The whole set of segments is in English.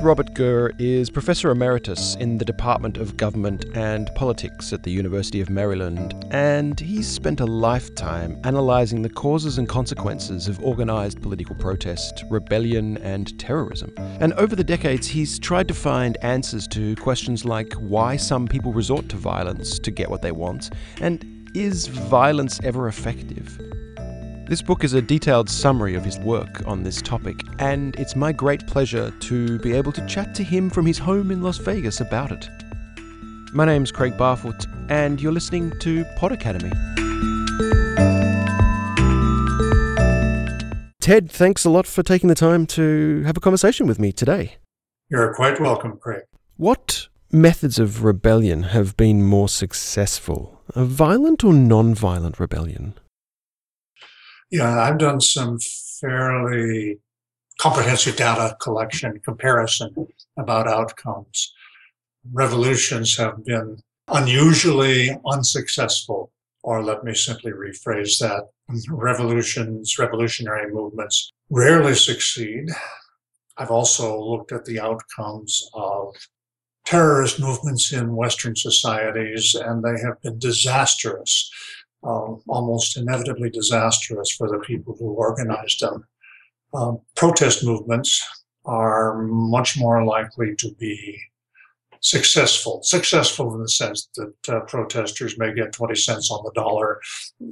Robert Gurr is Professor Emeritus in the Department of Government and Politics at the University of Maryland, and he's spent a lifetime analysing the causes and consequences of organised political protest, rebellion, and terrorism. And over the decades, he's tried to find answers to questions like why some people resort to violence to get what they want, and is violence ever effective? This book is a detailed summary of his work on this topic, and it's my great pleasure to be able to chat to him from his home in Las Vegas about it. My name's Craig Barfoot, and you're listening to Pod Academy. Ted, thanks a lot for taking the time to have a conversation with me today. You're quite welcome, Craig. What methods of rebellion have been more successful? A violent or non violent rebellion? Yeah, I've done some fairly comprehensive data collection comparison about outcomes. Revolutions have been unusually unsuccessful, or let me simply rephrase that. Revolutions, revolutionary movements rarely succeed. I've also looked at the outcomes of terrorist movements in Western societies, and they have been disastrous um, almost inevitably disastrous for the people who organized them. Um, protest movements are much more likely to be successful. Successful in the sense that uh, protesters may get 20 cents on the dollar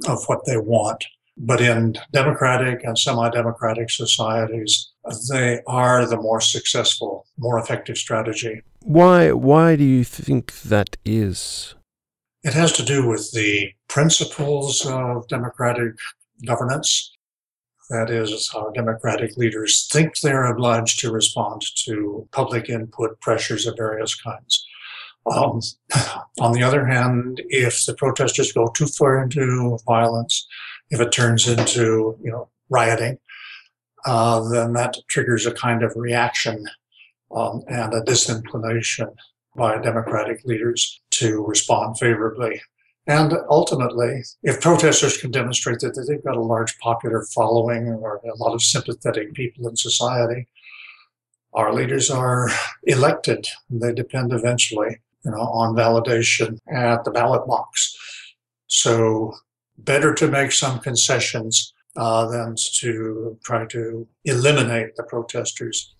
of what they want. But in democratic and semi democratic societies, they are the more successful, more effective strategy. Why, why do you think that is? It has to do with the principles of democratic governance. That is, how democratic leaders think they're obliged to respond to public input pressures of various kinds. Um, on the other hand, if the protesters go too far into violence, if it turns into you know rioting, uh, then that triggers a kind of reaction um, and a disinclination by democratic leaders to respond favorably. And ultimately, if protesters can demonstrate that they've got a large popular following or a lot of sympathetic people in society, our leaders are elected. They depend eventually, you know, on validation at the ballot box. So better to make some concessions uh, than to try to eliminate the protesters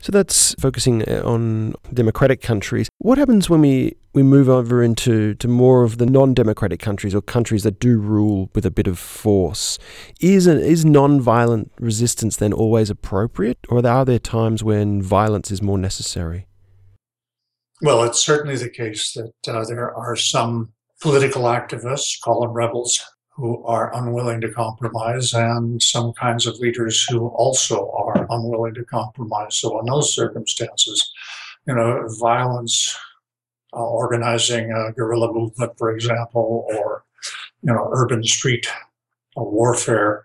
so that's focusing uh, on democratic countries. What happens when we, we move over into to more of the non-democratic countries or countries that do rule with a bit of force? Is is non-violent resistance then always appropriate, or are there times when violence is more necessary? Well, it's certainly the case that uh, there are some political activists, call them rebels, who are unwilling to compromise and some kinds of leaders who also are unwilling to compromise. So, in those circumstances, you know, violence, uh, organizing a guerrilla movement, for example, or, you know, urban street uh, warfare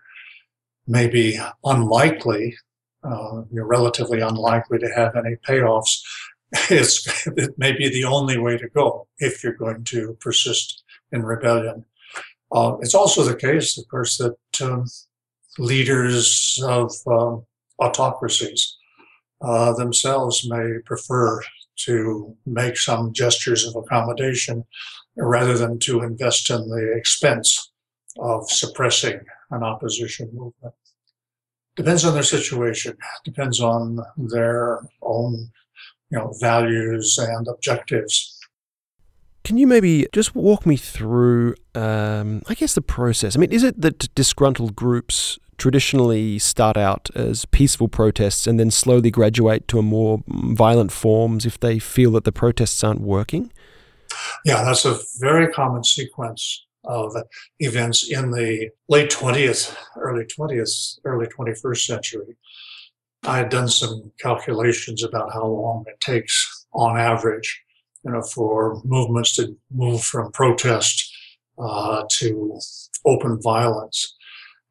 may be unlikely, uh, you're relatively unlikely to have any payoffs. It's, it may be the only way to go if you're going to persist in rebellion. Uh, it's also the case, of course, that um, leaders of uh, autocracies uh, themselves may prefer to make some gestures of accommodation rather than to invest in the expense of suppressing an opposition movement. Depends on their situation, depends on their own you know, values and objectives. Can you maybe just walk me through, um, I guess, the process? I mean, is it that disgruntled groups traditionally start out as peaceful protests and then slowly graduate to a more violent forms if they feel that the protests aren't working? Yeah, that's a very common sequence of events in the late 20th, early 20th, early 21st century. I had done some calculations about how long it takes on average you know, for movements to move from protest uh, to open violence.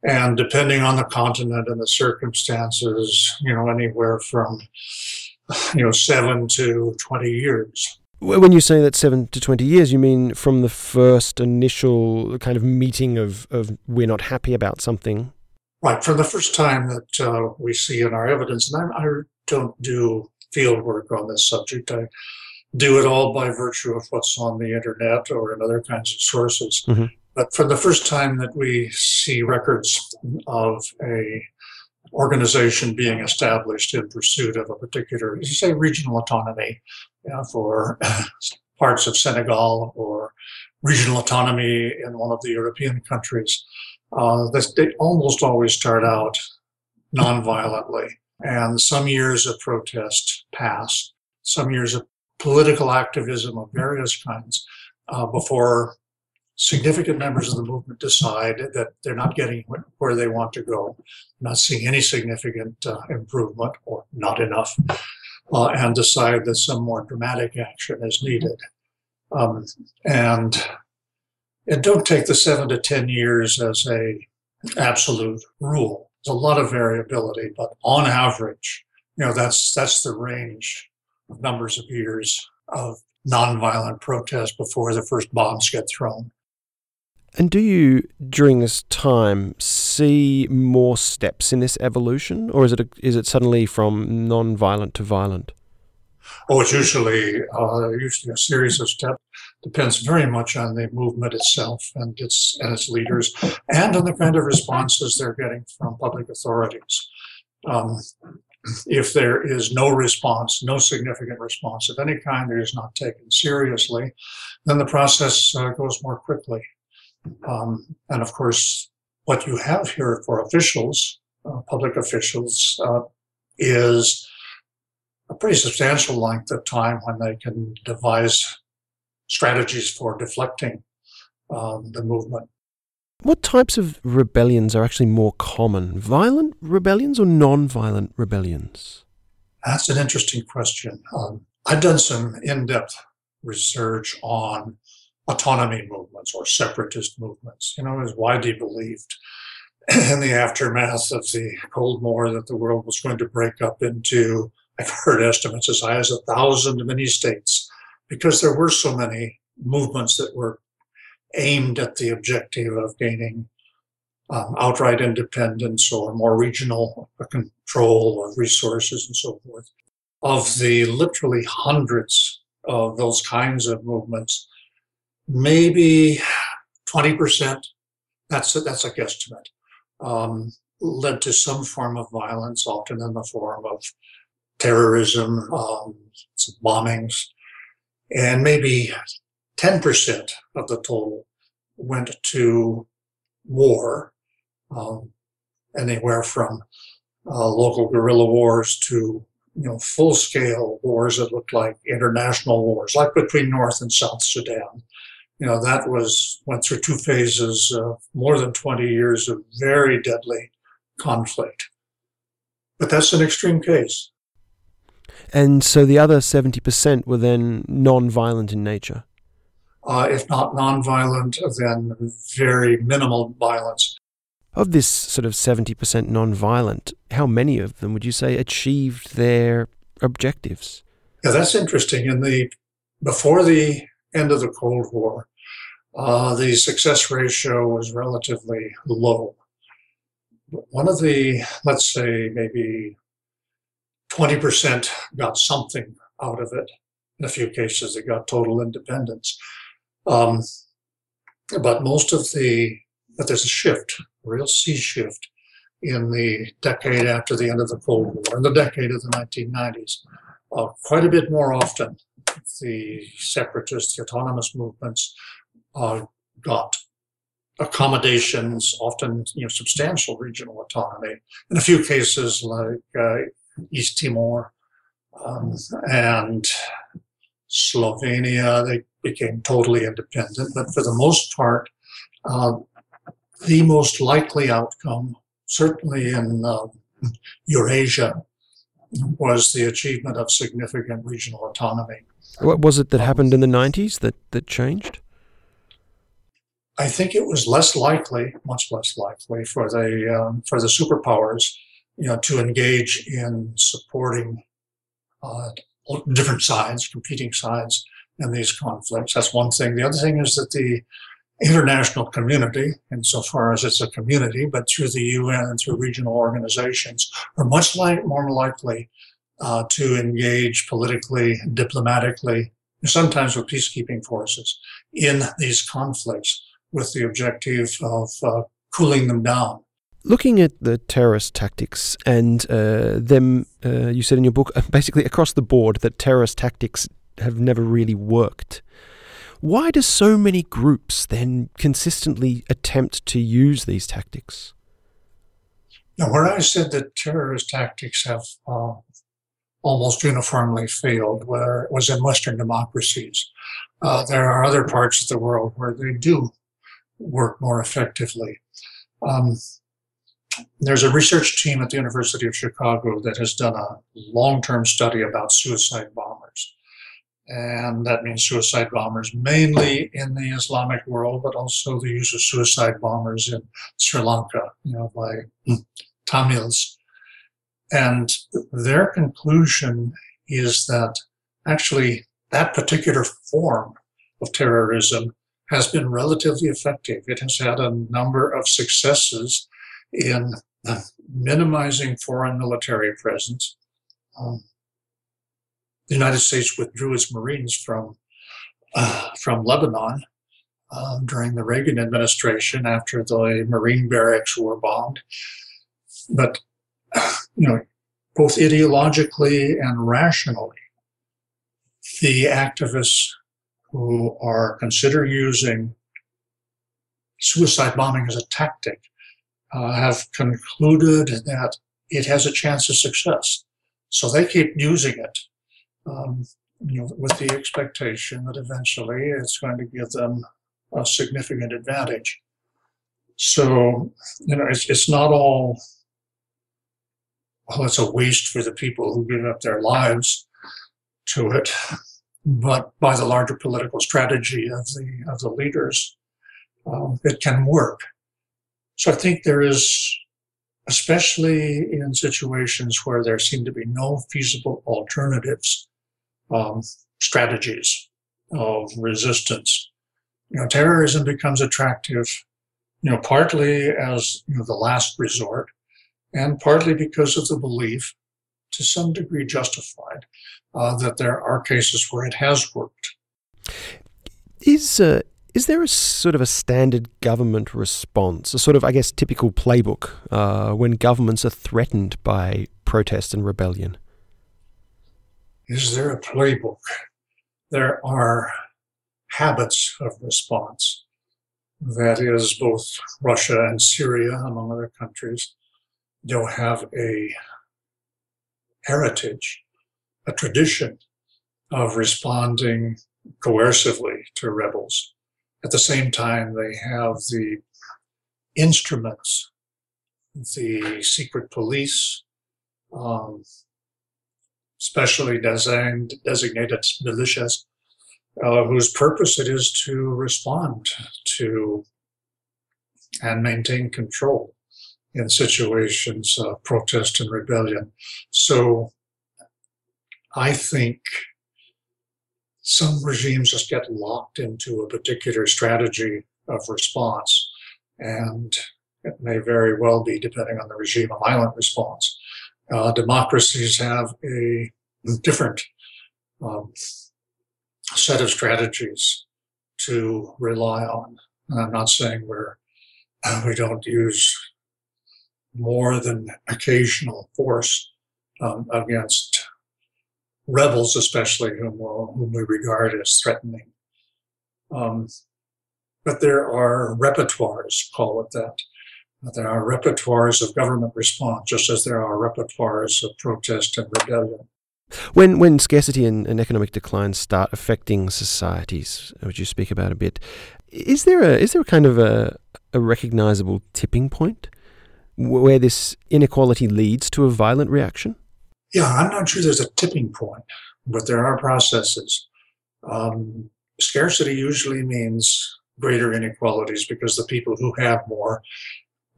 And depending on the continent and the circumstances, you know, anywhere from, you know, seven to 20 years. When you say that seven to 20 years, you mean from the first initial kind of meeting of, of we're not happy about something? Right. From the first time that uh, we see in our evidence, and I, I don't do field work on this subject, I do it all by virtue of what's on the internet or in other kinds of sources. Mm-hmm. But for the first time that we see records of a organization being established in pursuit of a particular, as you say, regional autonomy you know, for parts of Senegal or regional autonomy in one of the European countries, uh, they almost always start out nonviolently. And some years of protest pass, some years of political activism of various kinds uh, before significant members of the movement decide that they're not getting where they want to go, not seeing any significant uh, improvement or not enough, uh, and decide that some more dramatic action is needed. Um, and and don't take the seven to ten years as a absolute rule. There's a lot of variability, but on average, you know that's that's the range numbers of years of nonviolent protest before the first bombs get thrown. And do you, during this time, see more steps in this evolution, or is it a, is it suddenly from non-violent to violent? Oh, it's usually uh, usually a series of steps. Depends very much on the movement itself and its and its leaders, and on the kind of responses they're getting from public authorities. Um, if there is no response, no significant response of any kind that is not taken seriously, then the process uh, goes more quickly. Um, and of course, what you have here for officials, uh, public officials, uh, is a pretty substantial length of time when they can devise strategies for deflecting um, the movement. What types of rebellions are actually more common? Violent rebellions or non violent rebellions? That's an interesting question. Um, I've done some in depth research on autonomy movements or separatist movements. You know, it widely believed in the aftermath of the Cold War that the world was going to break up into, I've heard estimates as high as a thousand mini states because there were so many movements that were aimed at the objective of gaining um, outright independence or more regional control of resources and so forth. Of the literally hundreds of those kinds of movements, maybe 20%, that's a, that's a guesstimate, um, led to some form of violence, often in the form of terrorism, um, bombings, and maybe 10% of the total went to war, um, anywhere from uh, local guerrilla wars to you know full-scale wars that looked like international wars, like between North and South Sudan, you know, that was went through two phases of more than 20 years of very deadly conflict. But that's an extreme case. And so the other 70% were then non-violent in nature? Uh, if not non-violent, then very minimal violence. Of this sort of 70% non-violent, how many of them would you say achieved their objectives? Yeah, that's interesting. In the before the end of the Cold War, uh, the success ratio was relatively low. One of the, let's say, maybe 20% got something out of it. In a few cases, they got total independence. Um, but most of the, but there's a shift, a real sea shift in the decade after the end of the Cold War, in the decade of the 1990s. Uh, quite a bit more often, the separatist, the autonomous movements uh, got accommodations, often you know substantial regional autonomy. In a few cases, like uh, East Timor um, and Slovenia, they became totally independent. But for the most part, uh, the most likely outcome, certainly in uh, Eurasia, was the achievement of significant regional autonomy. What was it that happened in the 90s that, that changed? I think it was less likely, much less likely, for the um, for the superpowers, you know, to engage in supporting uh, different sides, competing sides in these conflicts. That's one thing. The other thing is that the international community, insofar as it's a community, but through the UN and through regional organizations, are much like, more likely uh, to engage politically, diplomatically, sometimes with peacekeeping forces in these conflicts with the objective of uh, cooling them down. Looking at the terrorist tactics and uh, them, uh, you said in your book, basically across the board, that terrorist tactics have never really worked. Why do so many groups then consistently attempt to use these tactics? Now, when I said that terrorist tactics have uh, almost uniformly failed, where it was in Western democracies, uh, there are other parts of the world where they do work more effectively. Um, there's a research team at the University of Chicago that has done a long term study about suicide bombers and that means suicide bombers mainly in the Islamic world, but also the use of suicide bombers in Sri Lanka, you know, by Tamils. And their conclusion is that actually that particular form of terrorism has been relatively effective. It has had a number of successes in minimizing foreign military presence, um, the United States withdrew its Marines from uh, from Lebanon um, during the Reagan administration after the Marine barracks were bombed. But you know, both ideologically and rationally, the activists who are consider using suicide bombing as a tactic uh, have concluded that it has a chance of success. So they keep using it um, you know, with the expectation that eventually it's going to give them a significant advantage. So, you know, it's, it's not all, well, it's a waste for the people who give up their lives to it, but by the larger political strategy of the, of the leaders, um, it can work. So I think there is, especially in situations where there seem to be no feasible alternatives, um, strategies of resistance. You know, terrorism becomes attractive, you know, partly as you know the last resort, and partly because of the belief, to some degree justified, uh, that there are cases where it has worked. Is uh, is there a sort of a standard government response, a sort of, I guess, typical playbook uh, when governments are threatened by protest and rebellion? Is there a playbook? There are habits of response. That is, both Russia and Syria, among other countries, don't have a heritage, a tradition of responding coercively to rebels. At the same time, they have the instruments, the secret police, um, specially designed, designated militias, uh, whose purpose it is to respond to and maintain control in situations of protest and rebellion. So I think some regimes just get locked into a particular strategy of response, and it may very well be, depending on the regime, a violent response. Uh, democracies have a different um, set of strategies to rely on. And I'm not saying we're uh, we don't use more than occasional force um, against rebels, especially whom, whom we regard as threatening. Um, but there are repertoires, call it that, there are repertoires of government response, just as there are repertoires of protest and rebellion. When when scarcity and, and, economic decline start affecting societies, which you speak about a bit, is there a is there a kind of a, a recognizable tipping point where this inequality leads to a violent reaction? Yeah, I'm not sure there's a tipping point, but there are processes. Um, scarcity usually means greater inequalities because the people who have more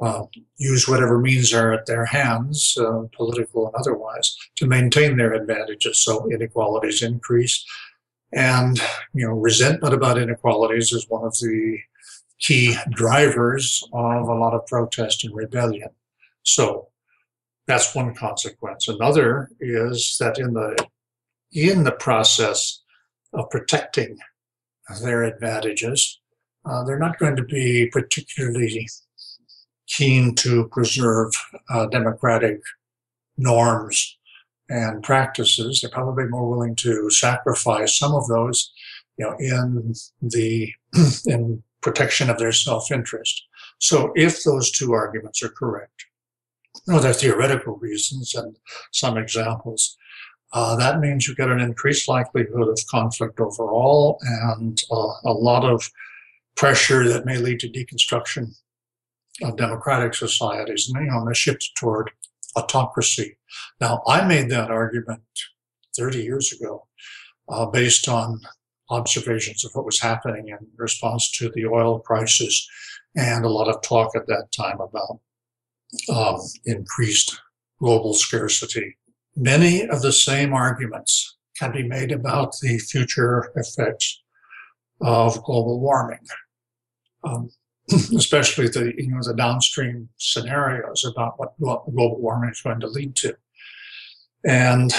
uh, use whatever means are at their hands, uh, political and otherwise, to maintain their advantages. So inequalities increase. And, you know, resentment about inequalities is one of the key drivers of a lot of protest and rebellion. So that's one consequence. Another is that in the in the process of protecting their advantages, uh, they're not going to be particularly keen to preserve uh, democratic norms and practices. They're probably more willing to sacrifice some of those, you know, in the in protection of their self-interest. So, if those two arguments are correct, no, they're theoretical reasons and some examples. Uh, that means you get an increased likelihood of conflict overall and uh, a lot of pressure that may lead to deconstruction of democratic societies and you know, the shift toward autocracy. Now, I made that argument 30 years ago uh, based on observations of what was happening in response to the oil crisis and a lot of talk at that time about um, increased global scarcity. Many of the same arguments can be made about the future effects of global warming, um, especially the you know the downstream scenarios about what global warming is going to lead to. And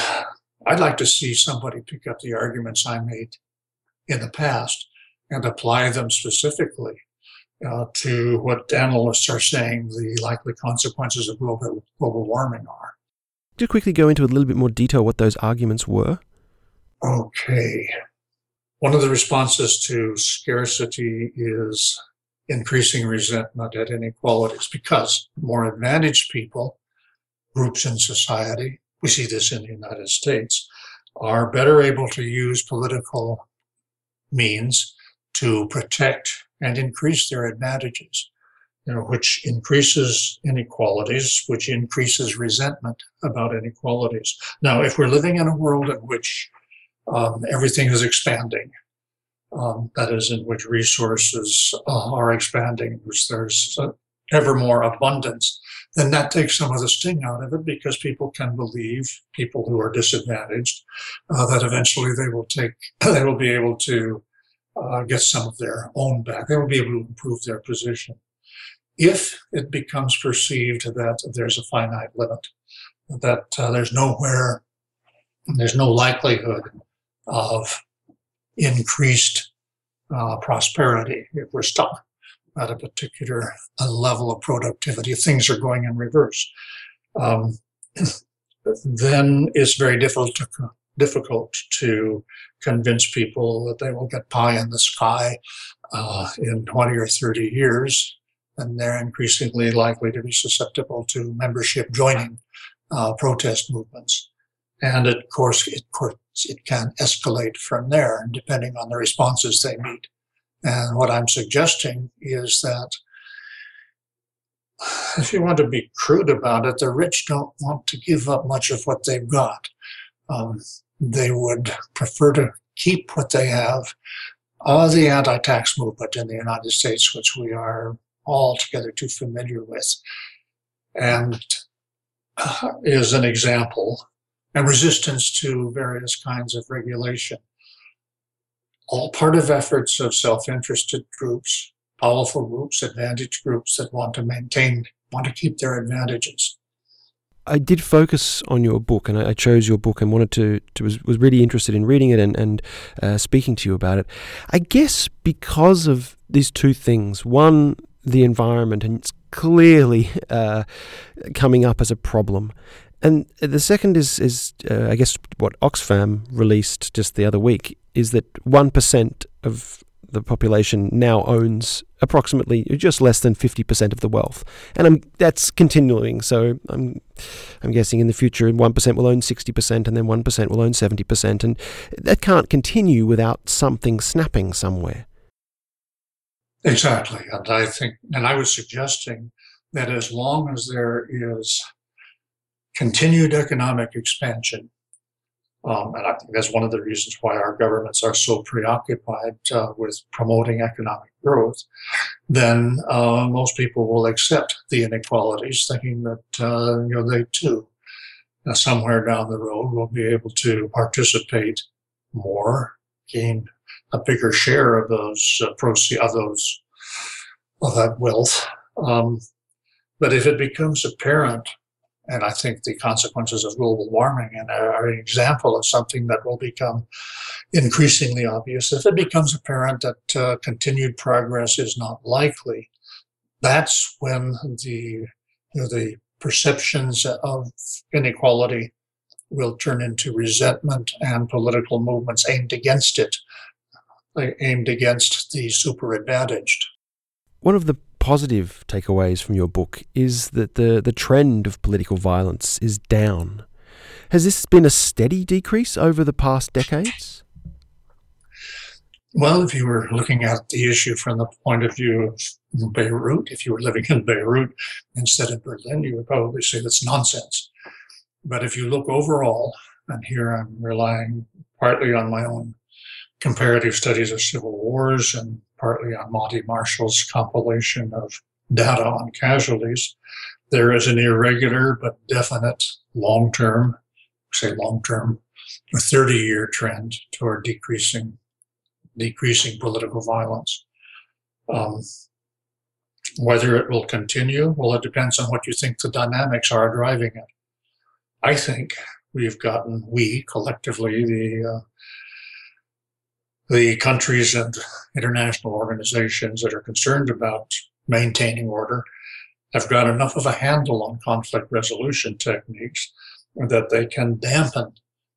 I'd like to see somebody pick up the arguments I made in the past and apply them specifically uh, to what analysts are saying the likely consequences of global, global warming are. Could you quickly go into a little bit more detail what those arguments were? Okay. One of the responses to scarcity is increasing resentment at inequalities because more advantaged people, groups in society, we see this in the United States, are better able to use political means to protect and increase their advantages, you know, which increases inequalities, which increases resentment about inequalities. Now, if we're living in a world in which um, everything is expanding, um, that is, in which resources uh, are expanding, which there's uh, ever more abundance, then that takes some of the sting out of it because people can believe, people who are disadvantaged, uh, that eventually they will take, they will be able to uh, get some of their own back. They will be able to improve their position. If it becomes perceived that there's a finite limit, that uh, there's nowhere, there's no likelihood of increased uh, prosperity if we're stuck at a particular uh, level of productivity, if things are going in reverse, um, then it's very difficult to difficult to convince people that they will get pie in the sky uh, in 20 or 30 years, and they're increasingly likely to be susceptible to membership joining uh, protest movements. And of course, it, it can escalate from there, depending on the responses they meet. And what I'm suggesting is that if you want to be crude about it, the rich don't want to give up much of what they've got. Um, they would prefer to keep what they have. Uh, the anti tax movement in the United States, which we are all together too familiar with, and uh, is an example, and resistance to various kinds of regulation. All part of efforts of self interested groups, powerful groups, advantage groups that want to maintain, want to keep their advantages. I did focus on your book, and I, chose your book and wanted to, to was, was really interested in reading it and and uh, speaking to you about it. I guess because of these two things: one, the environment, and it's clearly uh, coming up as a problem, and the second is is uh, I guess what Oxfam released just the other week is that one percent of the population now owns approximately just less than 50% of the wealth. And I'm, that's continuing. So I'm, I'm guessing in the future 1% will own 60% and then 1% will own 70%. And that can't continue without something snapping somewhere. Exactly. And I think, and I was suggesting that as long as there is continued economic expansion, um, and I think that's one of the reasons why our governments are so preoccupied uh, with promoting economic growth. Then uh, most people will accept the inequalities, thinking that uh, you know they too, uh, somewhere down the road, will be able to participate more, gain a bigger share of those uh, proceeds of those of that wealth. Um, but if it becomes apparent, and I think the consequences of global warming are an example of something that will become increasingly obvious, if it becomes apparent that uh, continued progress is not likely, that's when the you know, the perceptions of inequality will turn into resentment and political movements aimed against it, aimed against the super advantaged. One of the positive takeaways from your book is that the, the trend of political violence is down. Has this been a steady decrease over the past decades? Well, if you were looking at the issue from the point of view of Beirut, if you were living in Beirut instead of Berlin, you would probably say that's nonsense. But if you look overall, and here I'm relying partly on my own comparative studies of civil wars and partly on Monty Marshall's compilation of data on casualties, there is an irregular but definite long term, say long term, a 30 year trend toward decreasing decreasing political violence. Um, whether it will continue, well, it depends on what you think the dynamics are driving it. I think we've gotten, we collectively, the uh, the countries and international organizations that are concerned about maintaining order have got enough of a handle on conflict resolution techniques that they can dampen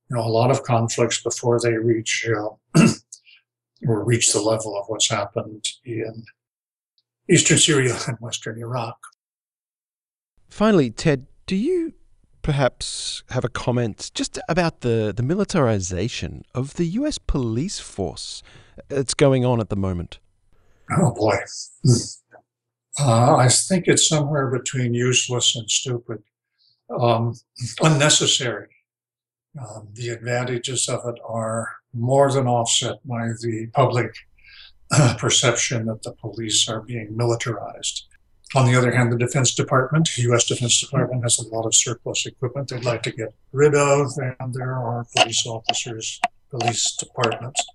you know a lot of conflicts before they reach uh, or reach the level of what's happened in eastern Syria and western Iraq. Finally, Ted, do you perhaps have a comment just about the, the militarization of the US police force that's going on at the moment? Oh boy. Uh, I think it's somewhere between useless and stupid, um, unnecessary. Um, the advantages of it are more than offset by the public uh, perception that the police are being militarized. On the other hand, the Defense Department, U.S. Defense Department, has a lot of surplus equipment they'd like to get rid of, and there are police officers, police departments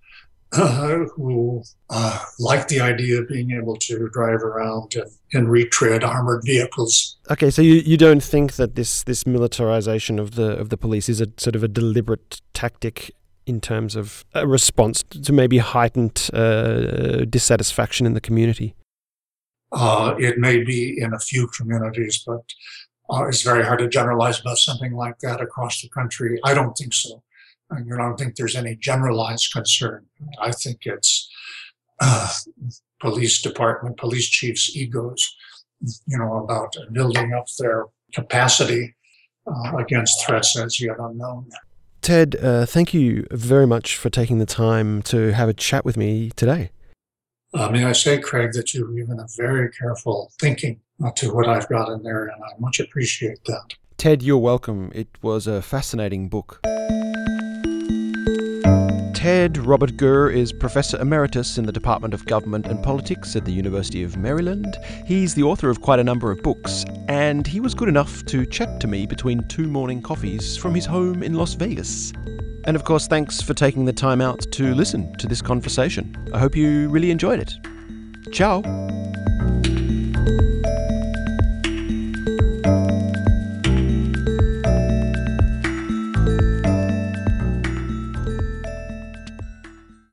uh, who uh, like the idea of being able to drive around and, and retread armored vehicles. Okay, so you, you don't think that this this militarization of the of the police is a sort of a deliberate tactic in terms of a response to maybe heightened uh, dissatisfaction in the community? Uh, it may be in a few communities, but uh, it's very hard to generalize about something like that across the country. I don't think so. I don't think there's any generalized concern. I think it's uh, police department, police chiefs' egos, you know, about building up their capacity uh, against threats as yet unknown. Ted, uh, thank you very much for taking the time to have a chat with me today. Uh, may I say, Craig, that you've given a very careful thinking to what I've got in there, and I much appreciate that. Ted, you're welcome. It was a fascinating book. Ted Robert Gurr is Professor Emeritus in the Department of Government and Politics at the University of Maryland. He's the author of quite a number of books, and he was good enough to chat to me between two morning coffees from his home in Las Vegas. And of course, thanks for taking the time out to listen to this conversation. I hope you really enjoyed it. Ciao!